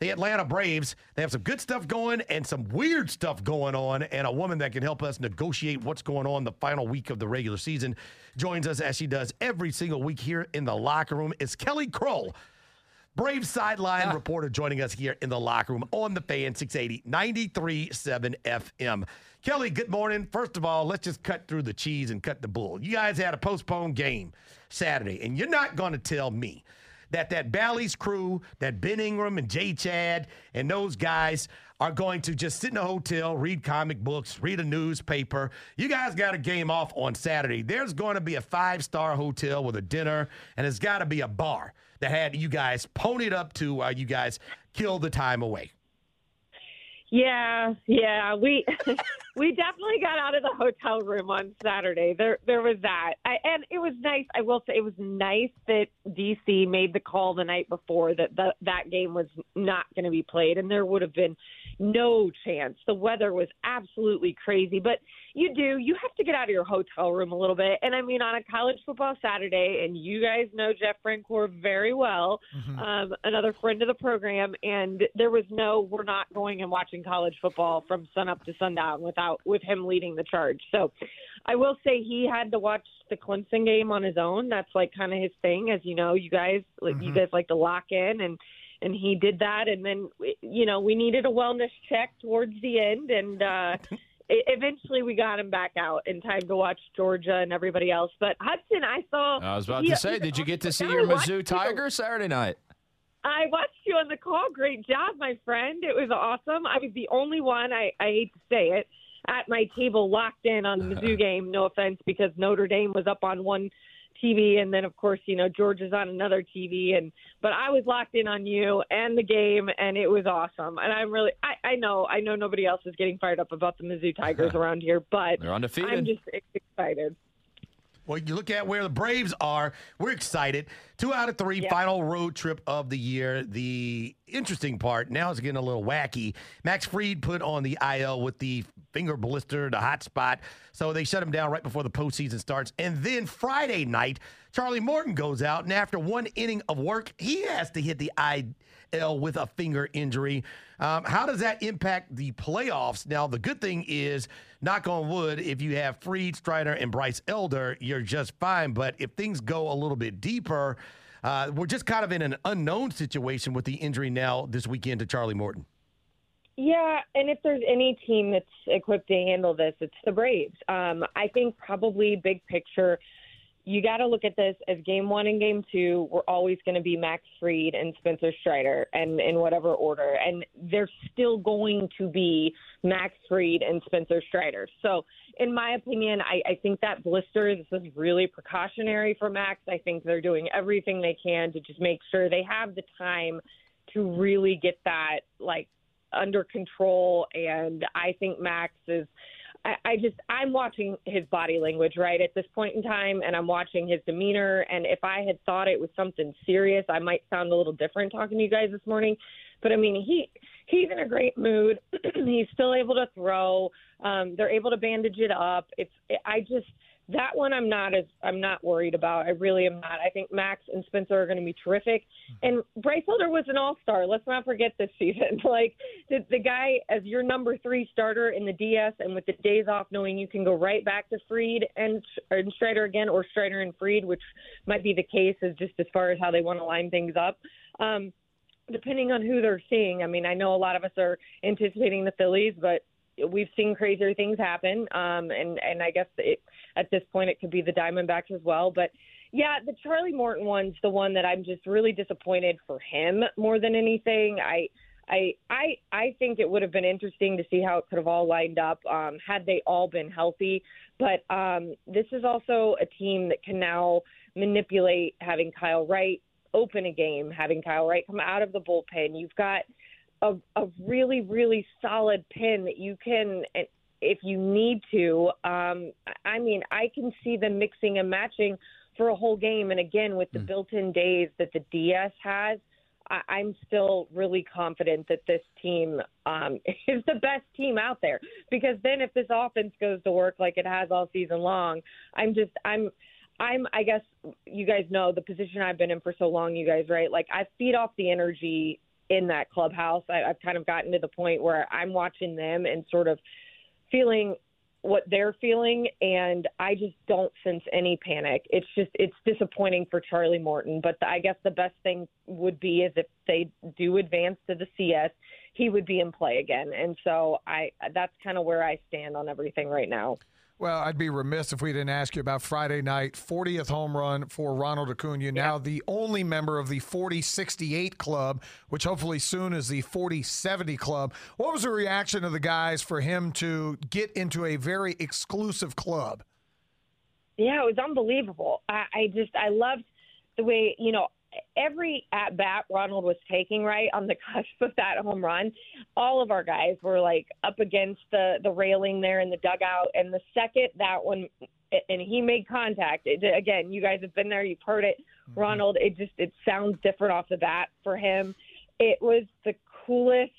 The Atlanta Braves, they have some good stuff going and some weird stuff going on. And a woman that can help us negotiate what's going on the final week of the regular season joins us as she does every single week here in the locker room. It's Kelly Crull, Braves sideline ah. reporter, joining us here in the locker room on the fan 680 93.7 FM. Kelly, good morning. First of all, let's just cut through the cheese and cut the bull. You guys had a postponed game Saturday, and you're not going to tell me that that Bally's crew, that Ben Ingram and Jay Chad and those guys are going to just sit in a hotel, read comic books, read a newspaper. You guys got a game off on Saturday. There's going to be a five star hotel with a dinner, and it's got to be a bar that had you guys ponied up to while you guys kill the time away. Yeah, yeah, we we definitely got out of the hotel room on Saturday. There there was that. I, and it was nice. I will say it was nice that DC made the call the night before that the, that game was not going to be played and there would have been no chance. The weather was absolutely crazy, but you do you have to get out of your hotel room a little bit. And I mean on a college football Saturday and you guys know Jeff Francoeur very well, Mm-hmm. um, another friend of the program and there was no we're not going and watching college football from sun up to sundown without with him leading the charge. So I will say he had to watch the Clemson game on his own. That's like kind of his thing, as you know. You guys, like you guys, like to lock in, and and he did that. And then you know we needed a wellness check towards the end, and uh, eventually we got him back out in time to watch Georgia and everybody else. But Hudson, I saw. I was about he- to say, did you get to see your Mizzou you. Tiger Saturday night? I watched you on the call. Great job, my friend. It was awesome. I was the only one, I, I hate to say it, at my table locked in on the uh-huh. Mizzou game. No offense, because Notre Dame was up on one TV, and then of course you know Georgia's on another TV, and but I was locked in on you and the game, and it was awesome. And I'm really, I, I know, I know nobody else is getting fired up about the Mizzou Tigers around here, but They're undefeated. I'm just excited. Well, you look at where the Braves are. We're excited. Two out of three, Yeah. final road trip of the year. The interesting part now is getting a little wacky. Max Fried put on the IL with the finger blister, the hot spot. So they shut him down right before the postseason starts. And then Friday night, Charlie Morton goes out, and after one inning of work, he has to hit the IL with a finger injury. Um, how does that impact the playoffs? Now, the good thing is, knock on wood, if you have Fried, Strider, and Bryce Elder, you're just fine. But if things go a little bit deeper, uh, we're just kind of in an unknown situation with the injury now this weekend to Charlie Morton. Yeah, and if there's any team that's equipped to handle this, it's the Braves. Um, I think probably big picture, you got to look at this as game one and game two. We're always going to be Max Fried and Spencer Strider, and in whatever order. And they're still going to be Max Fried and Spencer Strider. So, in my opinion, I, I think that blister, this is really precautionary for Max. I think they're doing everything they can to just make sure they have the time to really get that like under control and I think Max is I, I just I'm watching his body language right at this point in time and I'm watching his demeanor and if I had thought it was something serious I might sound a little different talking to you guys this morning. But I mean he he's in a great mood. He's still able to throw. Um they're able to bandage it up. It's I just that one I'm not as I'm not worried about. I really am not. I think Max and Spencer are going to be terrific. And Bryce Elder was an All Star. Let's not forget this season. Like the, the guy as your number three starter in the DS, and with the days off, knowing you can go right back to Fried and, and Strider again, or Strider and Fried, which might be the case, as just as far as how they want to line things up. Um, depending on who they're seeing. I mean, I know a lot of us are anticipating the Phillies, but we've seen crazier things happen. Um, and and I guess it, at this point it could be the Diamondbacks as well. But yeah, the Charlie Morton one's the one that I'm just really disappointed for him more than anything. I. I I I think it would have been interesting to see how it could have all lined up um, had they all been healthy. But um, this is also a team that can now manipulate having Kyle Wright open a game having Kyle Wright come out of the bullpen. You've got a, a really, really solid pen that you can, if you need to. Um, I mean, I can see them mixing and matching for a whole game. And again, with the mm. built in days that the DS has, I, am still really confident that this team um, is the best team out there. Because then, if this offense goes to work like it has all season long, I'm just I'm I'm I guess you guys know the position I've been in for so long. You guys, right? Like I feed off the energy in that clubhouse. I, I've kind of gotten to the point where I'm watching them and sort of feeling what they're feeling and I just don't sense any panic. It's just it's disappointing for Charlie Morton, but the, I guess the best thing would be is if they do advance to the CS, he would be in play again. And so I that's kind of where I stand on everything right now. Well, I'd be remiss if we didn't ask you about Friday night, 40th home run for Ronald Acuna, yeah. now the only member of the 4068 club, which hopefully soon is the 4070 club. What was the reaction of the guys for him to get into a very exclusive club? Yeah, it was unbelievable. I, I just, I loved the way, you know, every at bat Ronald was taking right on the cusp of that home run, all of our guys were like up against the the railing there in the dugout. And the second that one, and he made contact. It, again, you guys have been there, you've heard it, mm-hmm. Ronald. It just it sounds different off the bat for him. It was the coolest.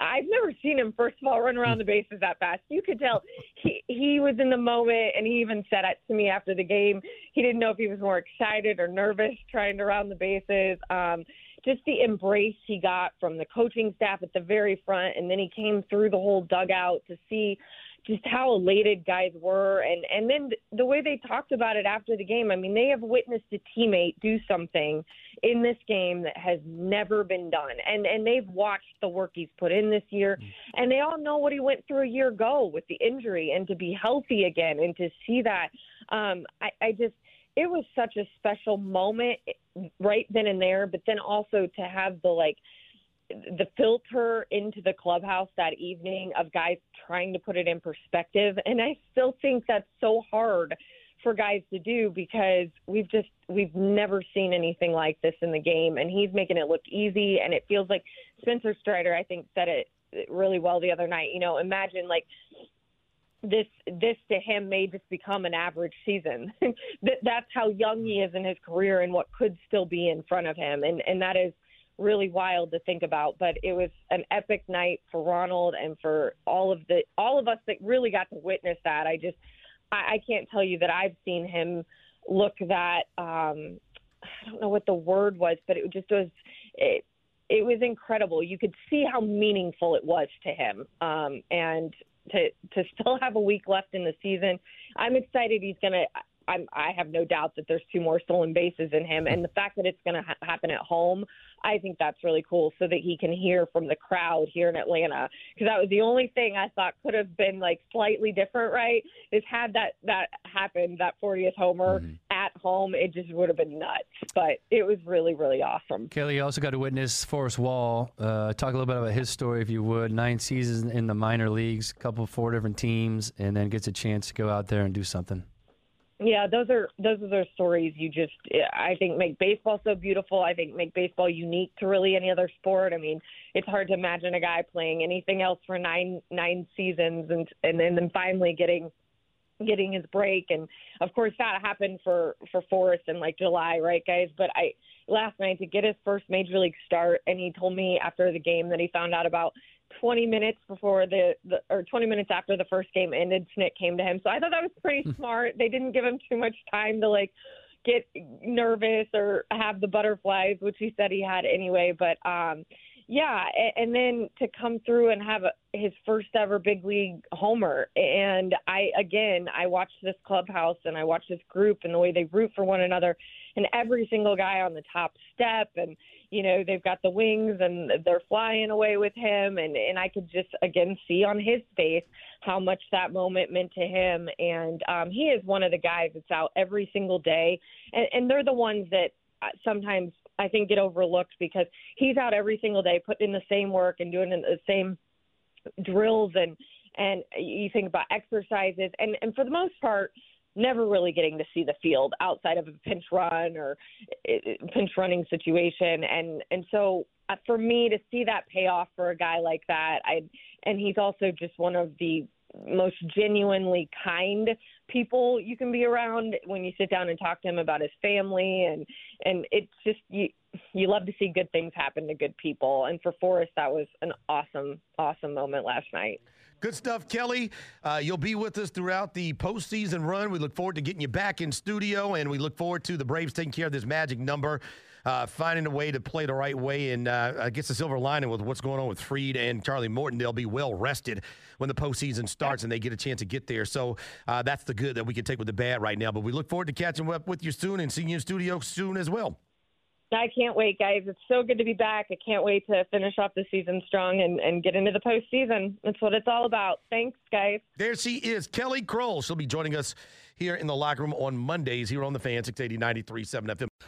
I've never seen him, first of all, run around the bases that fast. You could tell he he was in the moment, and he even said it to me after the game. He didn't know if he was more excited or nervous trying to round the bases. Um, just the embrace he got from the coaching staff at the very front, and then he came through the whole dugout to see just how elated guys were. And and then the way they talked about it after the game i mean they have witnessed a teammate do something in this game that has never been done. And and they've watched the work he's put in this year. Mm. and they all know what he went through a year ago with the injury and to be healthy again and to see that. Um i i just it was such a special moment right then and there but then also to have the like the filter into the clubhouse that evening of guys trying to put it in perspective. And i still think that's so hard for guys to do because we've just we've never seen anything like this in the game. And he's making it look easy. And it feels like spencer strider i think said it really well the other night. You know imagine like this this to him may just become an average season. that that's how young he is in his career and what could still be in front of him, and and that is really wild to think about. But it was an epic night for Ronald and for all of the all of us that really got to witness that. I just I, I can't tell you that I've seen him look that um I don't know what the word was, but it just was it it was incredible. You could see how meaningful it was to him. Um and to to still have a week left in the season. I'm excited he's going to I'm, I have no doubt that there's two more stolen bases in him, and the fact that it's going to ha- happen at home, I think that's really cool, so that he can hear from the crowd here in Atlanta. Because that was the only thing I thought could have been like slightly different, right? Is had that that happened, that 40th homer mm-hmm. at home, it just would have been nuts. But it was really, really awesome. Kelly, you also got to witness Forrest Wall. Uh, talk a little bit about his story, if you would. Nine seasons in the minor leagues, couple four different teams, and then gets a chance to go out there and do something. Yeah, those are those are the stories you just I think make baseball so beautiful. I think make baseball unique to really any other sport. I mean, it's hard to imagine a guy playing anything else for nine nine seasons and and then, then finally getting getting his break and of course that happened for for Forrest in like July, right guys? But I last night to get his first major league start and he told me after the game that he found out about 20 minutes before the, the or 20 minutes after the first game ended, Snit came to him. So I thought that was pretty hmm. smart. They didn't give him too much time to like get nervous or have the butterflies, which he said he had anyway. But um, yeah, and, then to come through and have his first ever big league homer. And I again, I watched this clubhouse and I watched this group and the way they root for one another, and every single guy on the top step and you know they've got the wings and they're flying away with him. And and I could just again see on his face how much that moment meant to him. And um he is one of the guys that's out every single day. And and they're the ones that uh, sometimes I think get overlooked because he's out every single day putting in the same work and doing the same drills and and you think about exercises and and for the most part never really getting to see the field outside of a pinch run or pinch running situation. And and so uh, for me to see that pay off for a guy like that, I and he's also just one of the most genuinely kind people you can be around when you sit down and talk to him about his family and and it's just you you love to see good things happen to good people and for Forrest that was an awesome awesome moment last night. Good stuff, Kelly. Uh, you'll be with us throughout the postseason run. We look forward to getting you back in studio, and we look forward to the Braves taking care of this magic number, uh, finding a way to play the right way. And uh, I guess the silver lining with what's going on with Fried and Charlie Morton, they'll be well rested when the postseason starts and they get a chance to get there. So uh, that's the good that we can take with the bad right now. But we look forward to catching up with you soon and seeing you in studio soon as well. I can't wait, guys. It's so good to be back. I can't wait to finish off the season strong and, and get into the postseason. That's what it's all about. Thanks, guys. There she is, Kelly Crull. She'll be joining us here in the locker room on Mondays here on the fan 680 93.7 FM.